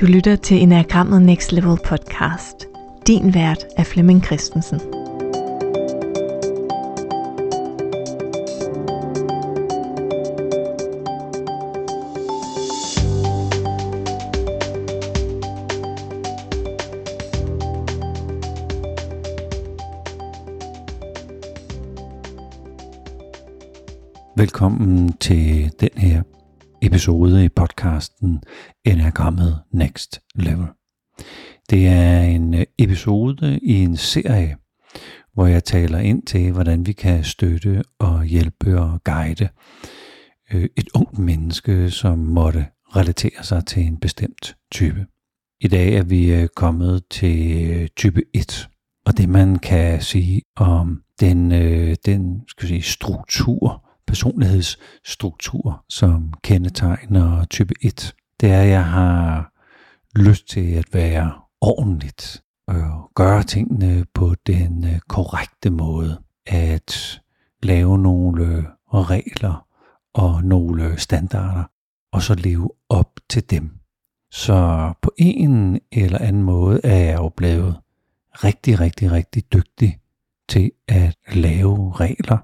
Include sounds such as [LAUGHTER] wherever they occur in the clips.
Du lytter til Enagrammet Next Level podcast. Din vært er Flemming Christensen. Velkommen til den her episode i podcasten Enagrammet Next Level. Det er en øh, episode i en serie, hvor jeg taler ind til, hvordan vi kan støtte og hjælpe og guide øh, et ungt menneske, som måtte relatere sig til en bestemt type. I dag er vi øh, kommet til type 1, og det man kan sige om den, den skal sige, struktur, personlighedsstruktur, som kendetegner type 1. Det er, at jeg har lyst til at være ordentligt og gøre tingene på den øh, korrekte måde. At lave nogle øh, regler og nogle øh, standarder, og så leve op til dem. Så på en eller anden måde er jeg jo blevet rigtig, rigtig, rigtig dygtig til at lave regler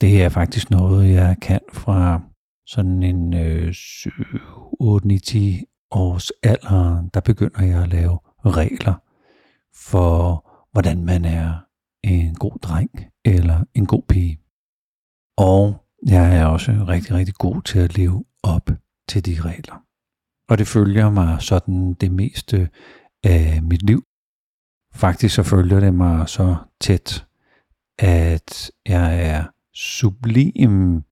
det er faktisk noget, jeg kan fra sådan en øh, 8, 9, 10 års alder, der begynder jeg at lave regler for, hvordan man er en god dreng eller en god pige. Og jeg er også rigtig, rigtig god til at leve op til de regler. Og det følger mig sådan det meste af mit liv. Faktisk så følger det mig så tæt, at jeg er sublim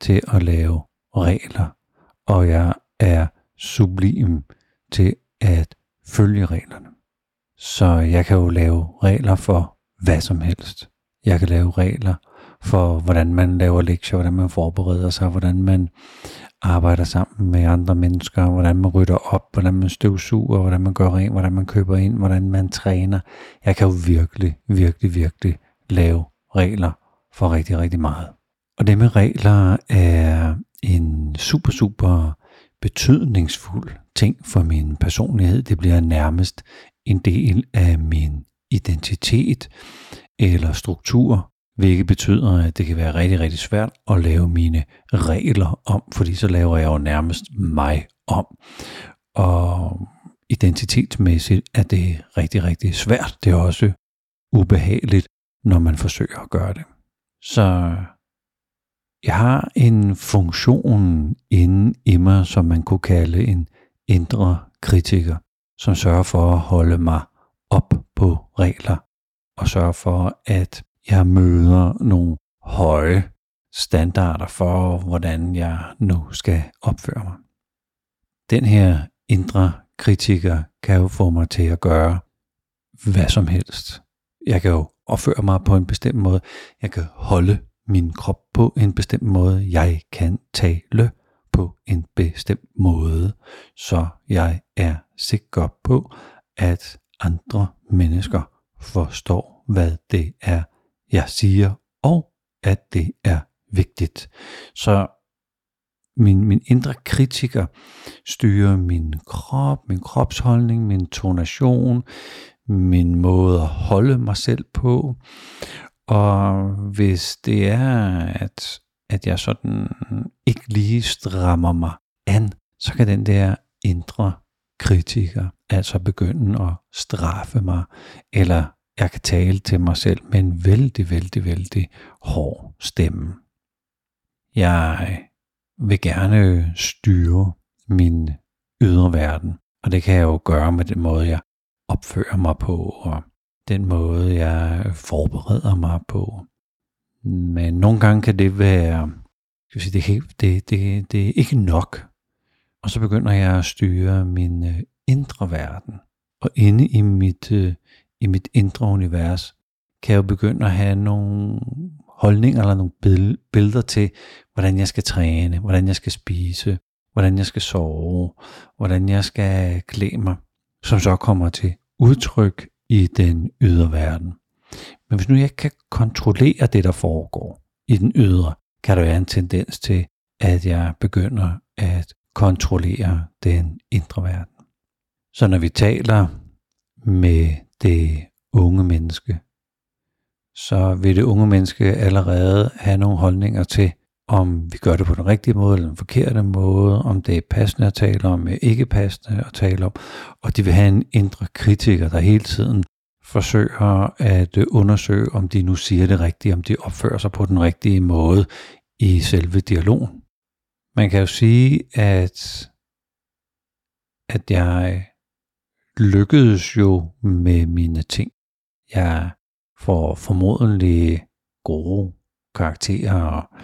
til at lave regler, og jeg er sublim til at følge reglerne. Så jeg kan jo lave regler for hvad som helst. Jeg kan lave regler for, hvordan man laver lektier, hvordan man forbereder sig, hvordan man arbejder sammen med andre mennesker, hvordan man rydder op, hvordan man støvsuger, hvordan man gør rent, hvordan man køber ind, hvordan man træner. Jeg kan jo virkelig, virkelig, virkelig lave regler for rigtig, rigtig meget. Og det med regler er en super, super betydningsfuld ting for min personlighed. Det bliver nærmest en del af min identitet eller struktur, hvilket betyder, at det kan være rigtig, rigtig svært at lave mine regler om, fordi så laver jeg jo nærmest mig om. Og identitetsmæssigt er det rigtig, rigtig svært. Det er også ubehageligt, når man forsøger at gøre det. Så jeg har en funktion inde i mig, som man kunne kalde en indre kritiker, som sørger for at holde mig op på regler og sørge for, at jeg møder nogle høje standarder for, hvordan jeg nu skal opføre mig. Den her indre kritiker kan jo få mig til at gøre hvad som helst. Jeg kan jo opføre mig på en bestemt måde. Jeg kan holde min krop på en bestemt måde. Jeg kan tale på en bestemt måde, så jeg er sikker på, at andre mennesker forstår, hvad det er, jeg siger, og at det er vigtigt. Så min, min indre kritiker styrer min krop, min kropsholdning, min tonation, min måde at holde mig selv på. Og hvis det er, at, at jeg sådan ikke lige strammer mig an, så kan den der indre kritiker altså begynde at straffe mig, eller jeg kan tale til mig selv med en vældig, vældig, vældig hård stemme. Jeg vil gerne styre min ydre verden, og det kan jeg jo gøre med den måde, jeg opfører mig på, og den måde, jeg forbereder mig på. Men nogle gange kan det være, skal sige, det, det, det, det er ikke nok. Og så begynder jeg at styre min øh, indre verden. Og inde i mit, øh, i mit indre univers, kan jeg jo begynde at have nogle holdninger eller nogle billeder til, hvordan jeg skal træne, hvordan jeg skal spise, hvordan jeg skal sove, hvordan jeg skal klæde mig, som så kommer til udtryk i den ydre verden. Men hvis nu jeg ikke kan kontrollere det, der foregår i den ydre, kan der være en tendens til, at jeg begynder at kontrollere den indre verden. Så når vi taler med det unge menneske, så vil det unge menneske allerede have nogle holdninger til, om vi gør det på den rigtige måde eller den forkerte måde, om det er passende at tale om, eller ikke passende at tale om. Og de vil have en indre kritiker, der hele tiden forsøger at øh, undersøge, om de nu siger det rigtige, om de opfører sig på den rigtige måde i selve dialogen. Man kan jo sige, at, at jeg lykkedes jo med mine ting. Jeg får formodentlig gode karakterer, og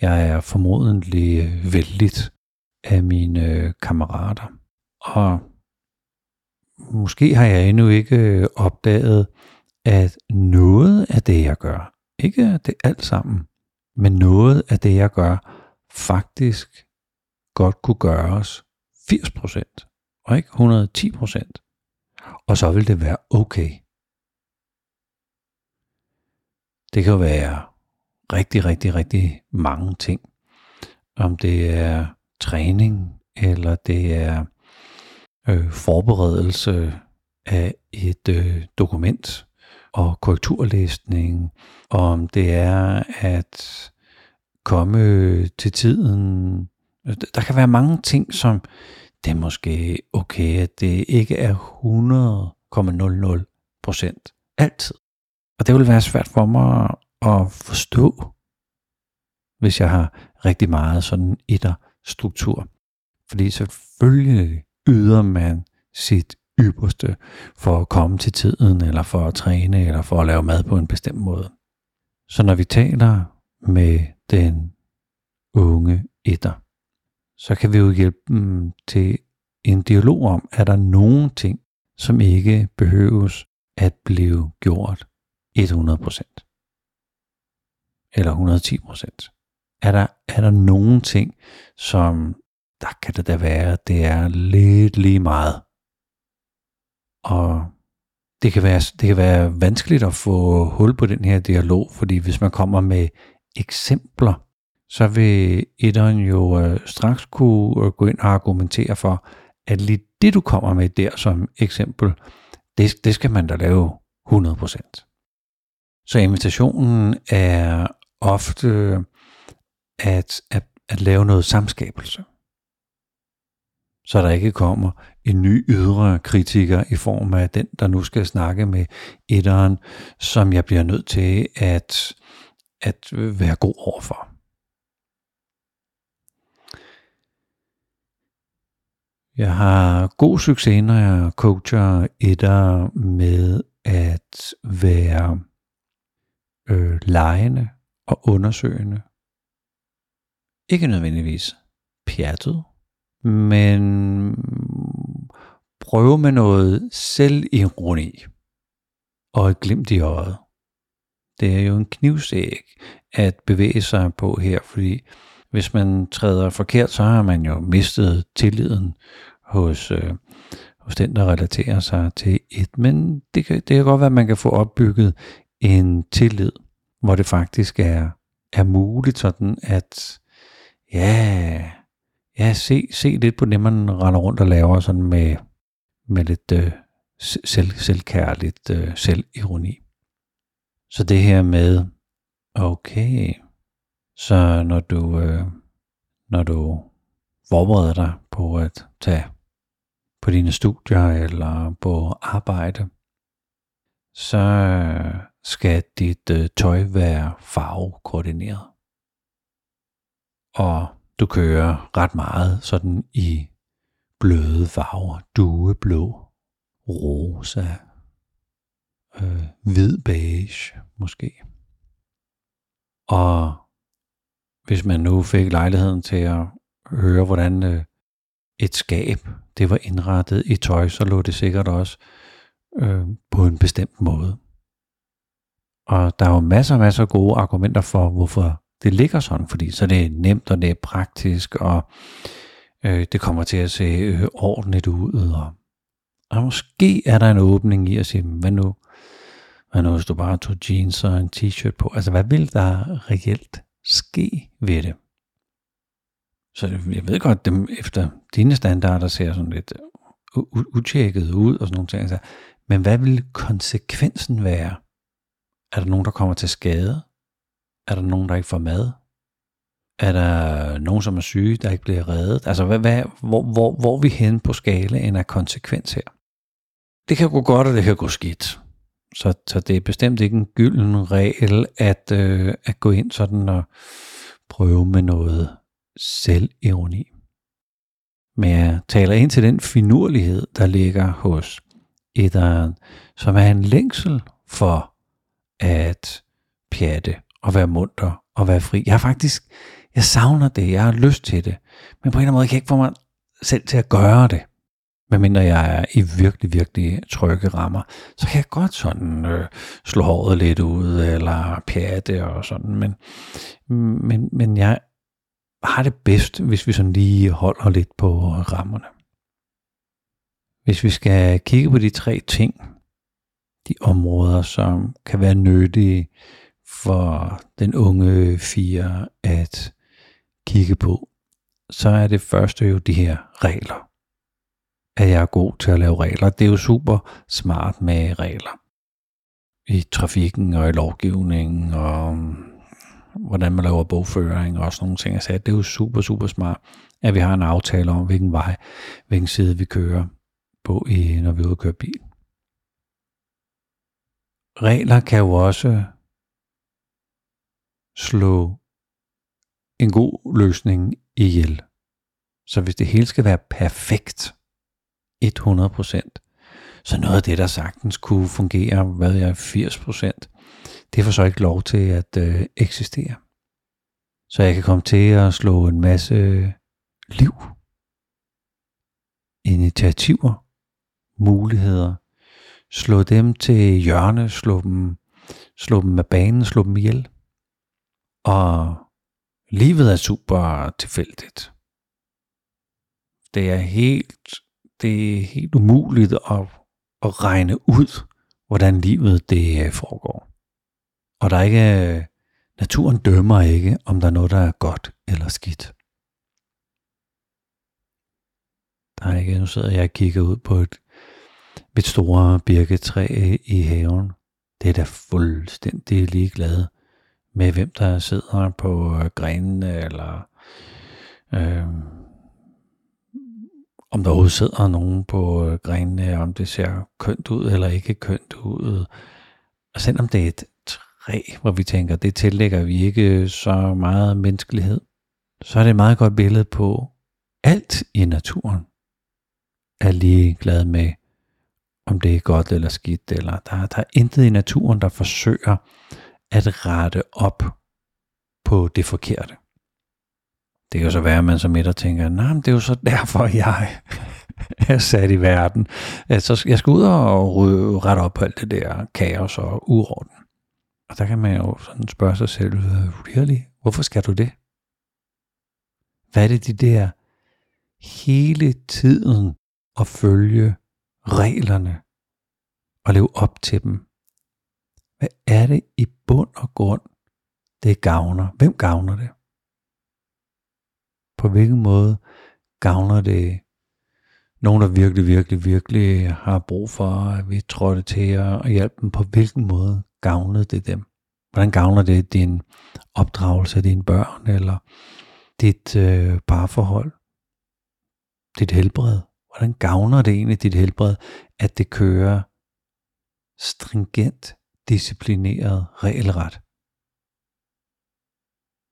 jeg er formodentlig vældigt af mine øh, kammerater. Og måske har jeg endnu ikke øh, opdaget, at noget af det, jeg gør, ikke det alt sammen, men noget af det, jeg gør, faktisk godt kunne gøres 80% og ikke 110%. Og så vil det være okay. Det kan jo være rigtig, rigtig, rigtig mange ting. Om det er træning, eller det er øh, forberedelse af et øh, dokument og korrekturlæsning, om det er at komme til tiden. Der kan være mange ting, som det er måske okay, at det ikke er 100,00 procent altid. Og det vil være svært for mig at forstå, hvis jeg har rigtig meget sådan etter struktur. Fordi selvfølgelig yder man sit ypperste for at komme til tiden, eller for at træne, eller for at lave mad på en bestemt måde. Så når vi taler med den unge etter, så kan vi jo hjælpe dem til en dialog om, er der nogen ting, som ikke behøves at blive gjort 100%. Eller 110%. Er der, er der nogen ting, som der kan det da være, det er lidt lige meget. Og det kan, være, det kan være vanskeligt at få hul på den her dialog, fordi hvis man kommer med eksempler, så vil etteren jo øh, straks kunne øh, gå ind og argumentere for, at lige det du kommer med der som eksempel, det, det skal man da lave 100%. Så invitationen er ofte at, at, at lave noget samskabelse så der ikke kommer en ny ydre kritiker i form af den, der nu skal snakke med etteren, som jeg bliver nødt til at, at være god overfor. Jeg har god succes, når jeg coacher etter med at være øh, lejende og undersøgende. Ikke nødvendigvis pjattet, men prøve med noget selvironi og et glimt i øjet. Det er jo en knivsæg at bevæge sig på her, fordi hvis man træder forkert, så har man jo mistet tilliden hos, øh, hos den, der relaterer sig til et. Men det kan, det kan godt være, at man kan få opbygget en tillid, hvor det faktisk er, er muligt sådan, at ja, ja, se, se lidt på det, man render rundt og laver sådan med, med lidt øh, selv, selvkærligt øh, selvironi. Så det her med, okay, så når du, øh, når du forbereder dig på at tage på dine studier eller på arbejde, så skal dit øh, tøj være farvekoordineret. Og du kører ret meget sådan i bløde farver. Dueblå, rosa, øh, hvid beige måske. Og hvis man nu fik lejligheden til at høre, hvordan øh, et skab det var indrettet i tøj, så lå det sikkert også øh, på en bestemt måde. Og der er jo masser og masser af gode argumenter for, hvorfor det ligger sådan, fordi så det er det nemt, og det er praktisk, og øh, det kommer til at se øh, ordentligt ud. Og, og måske er der en åbning i at sige, hvad nu, hvad nu hvis du bare tog jeans og en t-shirt på? Altså, hvad vil der reelt ske ved det? Så jeg ved godt, dem efter dine standarder ser sådan lidt utjekket ud og sådan nogle ting. Altså, men hvad vil konsekvensen være? Er der nogen, der kommer til skade? Er der nogen, der ikke får mad? Er der nogen, som er syge, der ikke bliver reddet? Altså, hvad, hvad, hvor, hvor, hvor er vi hen på skalaen af konsekvens her? Det kan gå godt, og det kan gå skidt. Så, så det er bestemt ikke en gylden regel at, øh, at gå ind sådan og prøve med noget selvironi. Men jeg taler ind til den finurlighed, der ligger hos etteren, som er en længsel for at pjatte og være munter og være fri. Jeg har faktisk, jeg savner det, jeg har lyst til det, men på en eller anden måde kan jeg ikke få mig selv til at gøre det. Medmindre jeg er i virkelig, virkelig trygge rammer, så kan jeg godt sådan øh, slå håret lidt ud, eller pjatte og sådan, men, men, men jeg har det bedst, hvis vi sådan lige holder lidt på rammerne. Hvis vi skal kigge på de tre ting, de områder, som kan være nyttige for den unge fire at kigge på, så er det første jo de her regler. At jeg er god til at lave regler. Det er jo super smart med regler. I trafikken og i lovgivningen og um, hvordan man laver bogføring og sådan nogle ting. Jeg det er jo super, super smart, at vi har en aftale om, hvilken vej, hvilken side vi kører på, i, når vi er ude og køre bil. Regler kan jo også slå en god løsning ihjel. Så hvis det hele skal være perfekt, 100%, så noget af det, der sagtens kunne fungere, hvad jeg 80%, det får så ikke lov til at øh, eksistere. Så jeg kan komme til at slå en masse liv, initiativer, muligheder, slå dem til hjørne, slå dem, slå dem af banen, slå dem ihjel. Og livet er super tilfældigt. Det er helt, det er helt umuligt at, at regne ud, hvordan livet det øh, foregår. Og der er ikke, øh, naturen dømmer ikke, om der er noget, der er godt eller skidt. Der er ikke, nu sidder jeg og kigger ud på et, mit store birketræ i haven. Det er da fuldstændig ligeglad med, hvem der sidder på øh, grenene, eller øh, om der overhovedet sidder nogen på øh, grenene, øh, om det ser kønt ud eller ikke kønt ud. Og selvom det er et træ, hvor vi tænker, det tillægger vi ikke så meget menneskelighed, så er det et meget godt billede på alt i naturen er lige glad med, om det er godt eller skidt, eller der, der er intet i naturen, der forsøger at rette op på det forkerte. Det kan jo så være, at man som etter tænker, nej, men det er jo så derfor, jeg [LAUGHS] er sat i verden. Altså, jeg skal ud og rette op på alt det der kaos og uorden. Og der kan man jo sådan spørge sig selv, really? Hvorfor skal du det? Hvad er det de der hele tiden at følge reglerne og leve op til dem? Hvad er det i bund og grund, det gavner? Hvem gavner det? På hvilken måde gavner det nogen, der virkelig, virkelig, virkelig har brug for, at vi trådte til og hjælpe dem? På hvilken måde gavnede det dem? Hvordan gavner det din opdragelse af dine børn, eller dit øh, parforhold, dit helbred? Hvordan gavner det egentlig dit helbred, at det kører stringent disciplineret regelret?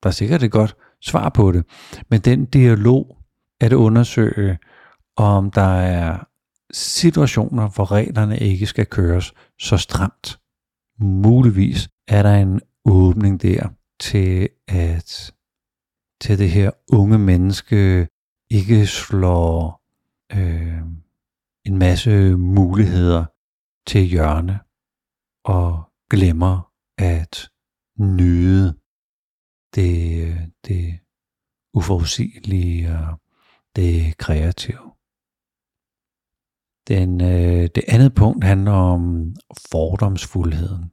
Der er sikkert et godt svar på det, men den dialog at undersøge, om der er situationer, hvor reglerne ikke skal køres så stramt. Muligvis er der en åbning der til at til det her unge menneske ikke slår øh, en masse muligheder til hjørne og glemmer at nyde det, det uforudsigelige og det kreative. Den, øh, det andet punkt handler om fordomsfuldheden.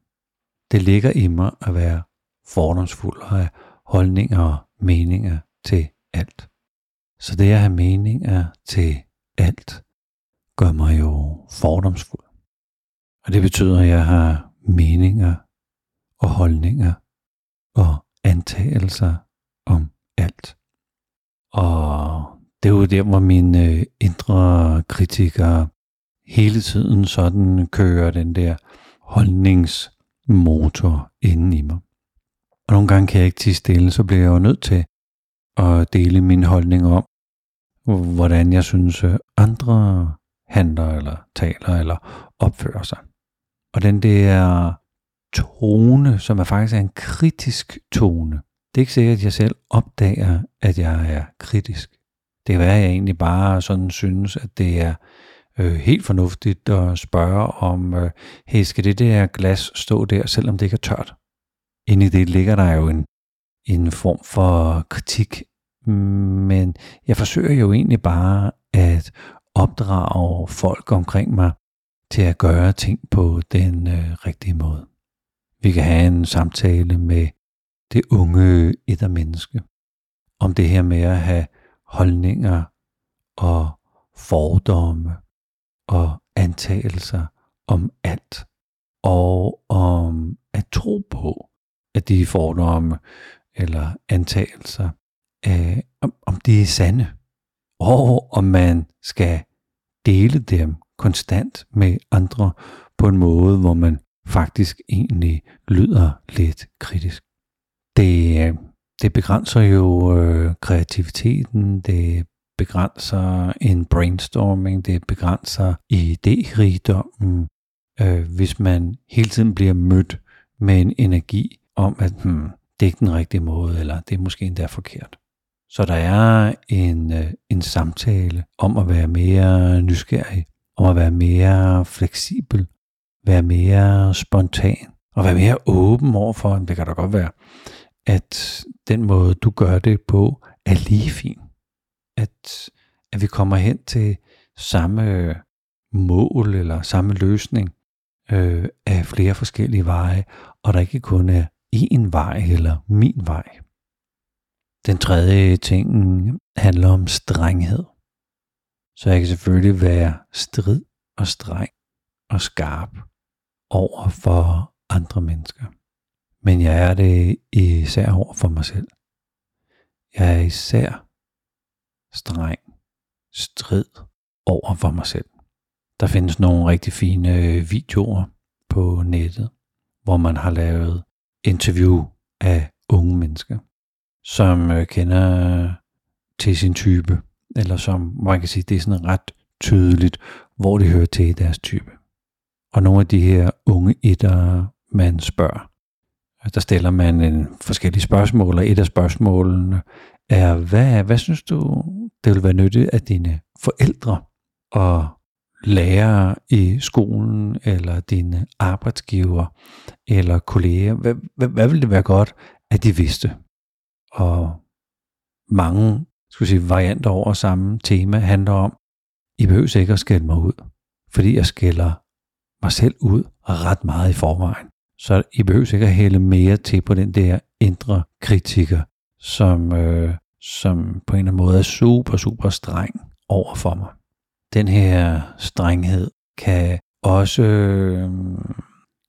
Det ligger i mig at være fordomsfuld og have holdninger og meninger til alt. Så det at have meninger til alt, gør mig jo fordomsfuld. Og det betyder, at jeg har meninger og holdninger og antagelser om alt. Og det er jo der, hvor mine øh, indre kritikere hele tiden sådan kører den der holdningsmotor inden i mig. Og nogle gange kan jeg ikke tige stille, så bliver jeg jo nødt til at dele min holdning om, hvordan jeg synes øh, andre handler eller taler eller opfører sig. Og den der tone, som er faktisk er en kritisk tone. Det er ikke sikkert, at jeg selv opdager, at jeg er kritisk. Det kan være, at jeg egentlig bare sådan synes, at det er øh, helt fornuftigt at spørge om, øh, hey, skal det der glas stå der, selvom det ikke er tørt? Inde i det ligger der jo en, en form for kritik, men jeg forsøger jo egentlig bare at opdrage folk omkring mig til at gøre ting på den øh, rigtige måde. Vi kan have en samtale med det unge ettermenneske om det her med at have holdninger og fordomme og antagelser om alt, og om at tro på, at de fordomme eller antagelser, øh, om, om de er sande, og om man skal dele dem konstant med andre på en måde, hvor man faktisk egentlig lyder lidt kritisk. Det, øh, det begrænser jo øh, kreativiteten, det begrænser en brainstorming, det begrænser idérigdommen, øh, hvis man hele tiden bliver mødt med en energi om, at hmm, det er ikke den rigtige måde, eller det er måske endda forkert. Så der er en, øh, en samtale om at være mere nysgerrig, om at være mere fleksibel, være mere spontan, og være mere åben overfor, det kan da godt være, at den måde, du gør det på, er lige fin. At, at vi kommer hen til samme mål eller samme løsning øh, af flere forskellige veje, og der ikke kun er én vej eller min vej. Den tredje ting handler om strenghed. Så jeg kan selvfølgelig være strid og streng og skarp over for andre mennesker. Men jeg er det især over for mig selv. Jeg er især streng, strid over for mig selv. Der findes nogle rigtig fine øh, videoer på nettet, hvor man har lavet interview af unge mennesker, som øh, kender til sin type, eller som man kan sige, det er sådan ret tydeligt, hvor de hører til i deres type. Og nogle af de her unge etter, man spørger, altså, der stiller man en forskellige spørgsmål, og et af spørgsmålene er, hvad, hvad synes du, det vil være nyttigt af dine forældre og lærere i skolen, eller dine arbejdsgiver, eller kolleger? Hvad, hvad, hvad vil det være godt, at de vidste? Og mange skulle sige, varianter over samme tema handler om, I behøver ikke at skælde mig ud, fordi jeg skælder mig selv ud ret meget i forvejen. Så I behøver ikke at hælde mere til på den der indre kritiker, som, øh, som på en eller anden måde er super, super streng over for mig. Den her strenghed kan også øh,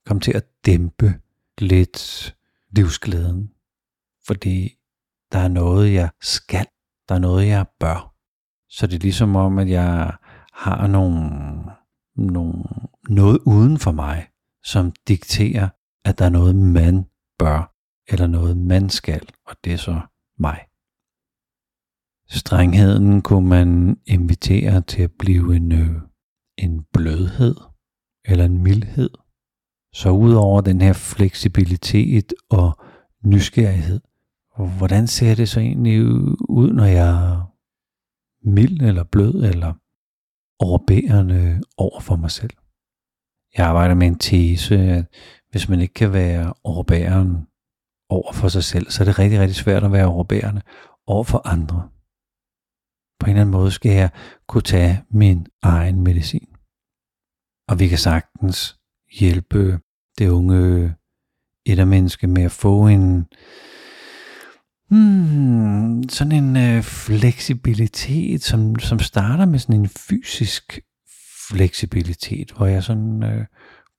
komme til at dæmpe lidt livsglæden, fordi der er noget, jeg skal, der er noget, jeg bør. Så det er ligesom om, at jeg har nogle, nogle, noget uden for mig, som dikterer, at der er noget, man bør, eller noget, man skal, og det er så mig. Strengheden kunne man invitere til at blive en, øh, en blødhed eller en mildhed. Så udover den her fleksibilitet og nysgerrighed, hvordan ser det så egentlig ud, når jeg er mild eller blød eller overbærende over for mig selv? Jeg arbejder med en tese, at hvis man ikke kan være overbærende over for sig selv, så er det rigtig, rigtig svært at være overbærende over for andre. På en eller anden måde skal jeg kunne tage min egen medicin. Og vi kan sagtens hjælpe det unge ettermenneske med at få en hmm, sådan en øh, fleksibilitet, som, som starter med sådan en fysisk fleksibilitet, hvor jeg sådan øh,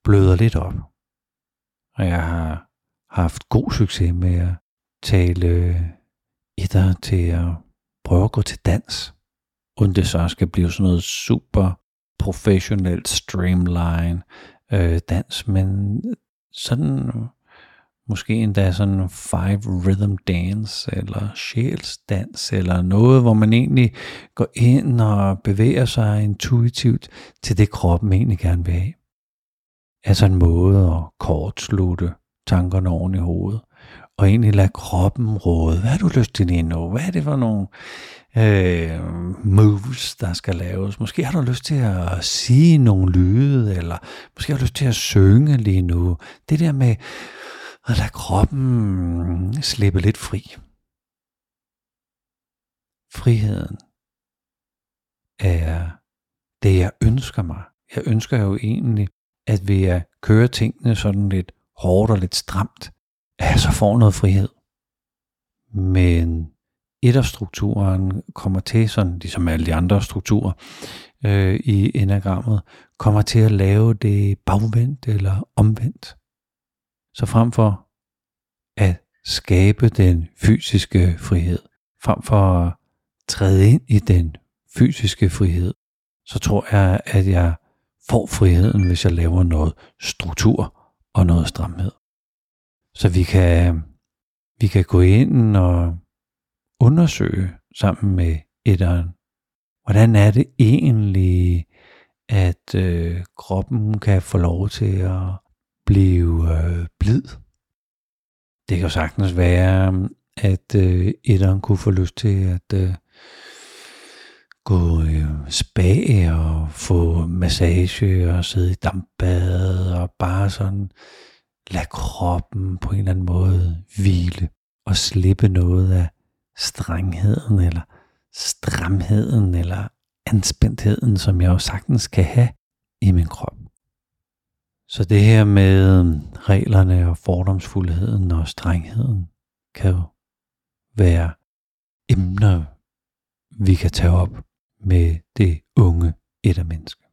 bløder lidt op. Og jeg har haft god succes med at tale øh, etter til at prøve at gå til dans, uden det så skal blive sådan noget super professionelt streamline øh, dans, men sådan måske endda sådan five rhythm dance eller sjælsdans eller noget, hvor man egentlig går ind og bevæger sig intuitivt til det kroppen egentlig gerne vil have. Altså en måde at kortslutte tankerne oven i hovedet og egentlig lade kroppen råde. Hvad har du lyst til lige nu? Hvad er det for nogle øh, moves, der skal laves? Måske har du lyst til at sige nogle lyde, eller måske har du lyst til at synge lige nu. Det der med og lad kroppen slippe lidt fri. Friheden er det, jeg ønsker mig. Jeg ønsker jo egentlig, at ved at køre tingene sådan lidt hårdt og lidt stramt, at jeg så får noget frihed. Men et af strukturen kommer til, sådan ligesom alle de andre strukturer øh, i enagrammet, kommer til at lave det bagvendt eller omvendt. Så frem for at skabe den fysiske frihed, frem for at træde ind i den fysiske frihed, så tror jeg, at jeg får friheden, hvis jeg laver noget struktur og noget stramhed. Så vi kan, vi kan gå ind og undersøge sammen med etteren, hvordan er det egentlig, at øh, kroppen kan få lov til at blive øh, blid. Det kan jo sagtens være, at øh, etteren kunne få lyst til at øh, gå øh, spa og få massage og sidde i dampbad og bare sådan lade kroppen på en eller anden måde hvile og slippe noget af strengheden eller stramheden eller anspændtheden, som jeg jo sagtens kan have i min krop. Så det her med øhm, reglerne og fordomsfuldheden og strengheden kan jo være emner, vi kan tage op med det unge ettermenneske.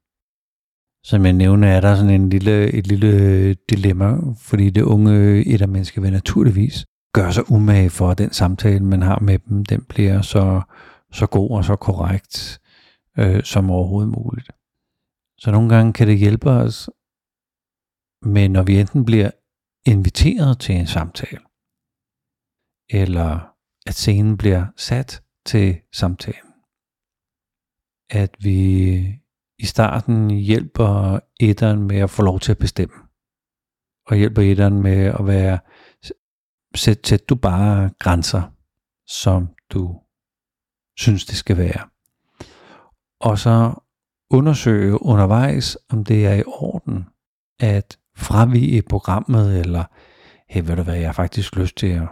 Som jeg nævner, er der sådan en lille, et lille dilemma, fordi det unge ettermenneske vil naturligvis gøre sig umage for, at den samtale, man har med dem, den bliver så, så god og så korrekt øh, som overhovedet muligt. Så nogle gange kan det hjælpe os, men når vi enten bliver inviteret til en samtale, eller at scenen bliver sat til samtalen, at vi i starten hjælper etteren med at få lov til at bestemme. Og hjælper etteren med at være, sæt, sæt du bare grænser, som du synes det skal være. Og så undersøge undervejs, om det er i orden, at fravige programmet, eller hey, ved du hvad, jeg har faktisk lyst til at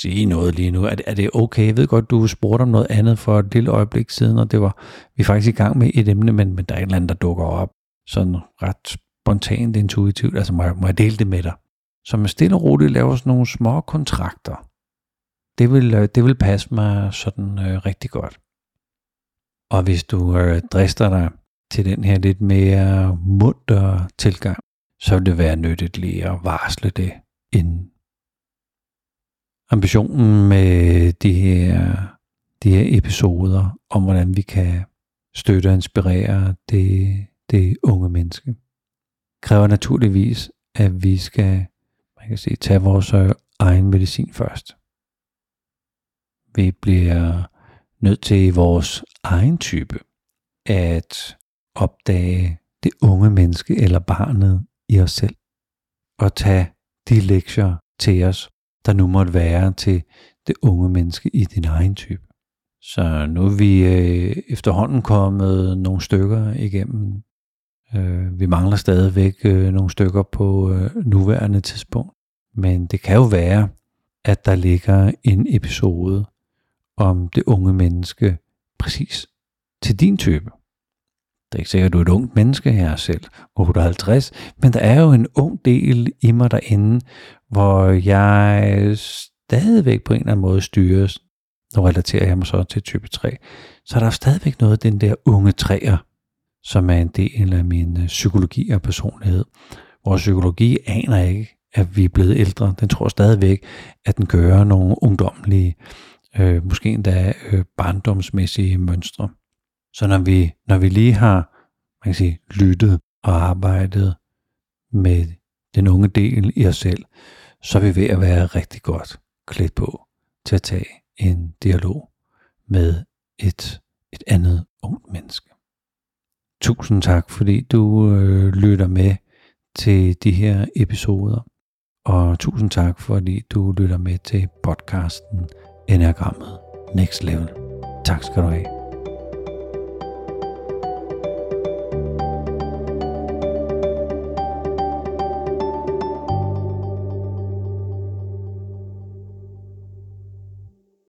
sige noget lige nu. Er det, er det okay? Jeg ved godt, du spurgte om noget andet for et lille øjeblik siden, og det var, vi er faktisk i gang med et emne, men, men der er et eller andet, der dukker op sådan ret spontant, intuitivt. Altså må jeg, må jeg dele det med dig? Så med stille og roligt laver sådan nogle små kontrakter. Det vil, øh, det vil passe mig sådan øh, rigtig godt. Og hvis du øh, drister dig til den her lidt mere munter tilgang, så vil det være nyttigt lige at varsle det inden ambitionen med de her, de her episoder om, hvordan vi kan støtte og inspirere det, det unge menneske, kræver naturligvis, at vi skal man kan sige, tage vores øh, egen medicin først. Vi bliver nødt til i vores egen type at opdage det unge menneske eller barnet i os selv og tage de lektier til os der nu måtte være til det unge menneske i din egen type. Så nu er vi øh, efterhånden kommet nogle stykker igennem. Øh, vi mangler stadigvæk øh, nogle stykker på øh, nuværende tidspunkt. Men det kan jo være, at der ligger en episode om det unge menneske præcis til din type. Det er ikke sikkert, at du er et ungt menneske her selv, 58, men der er jo en ung del i mig derinde, hvor jeg stadigvæk på en eller anden måde styres. Nu relaterer jeg mig så til type 3. Så er der stadigvæk noget af den der unge træer, som er en del af min øh, psykologi og personlighed. Vores psykologi aner ikke, at vi er blevet ældre. Den tror stadigvæk, at den gør nogle ungdomlige, øh, måske endda øh, barndomsmæssige mønstre. Så når vi, når vi lige har man kan sige, lyttet og arbejdet med den unge del i os selv, så er vi ved at være rigtig godt klædt på til at tage en dialog med et, et andet ungt menneske. Tusind tak, fordi du øh, lytter med til de her episoder. Og tusind tak, fordi du lytter med til podcasten Enagrammet Next Level. Tak skal du have.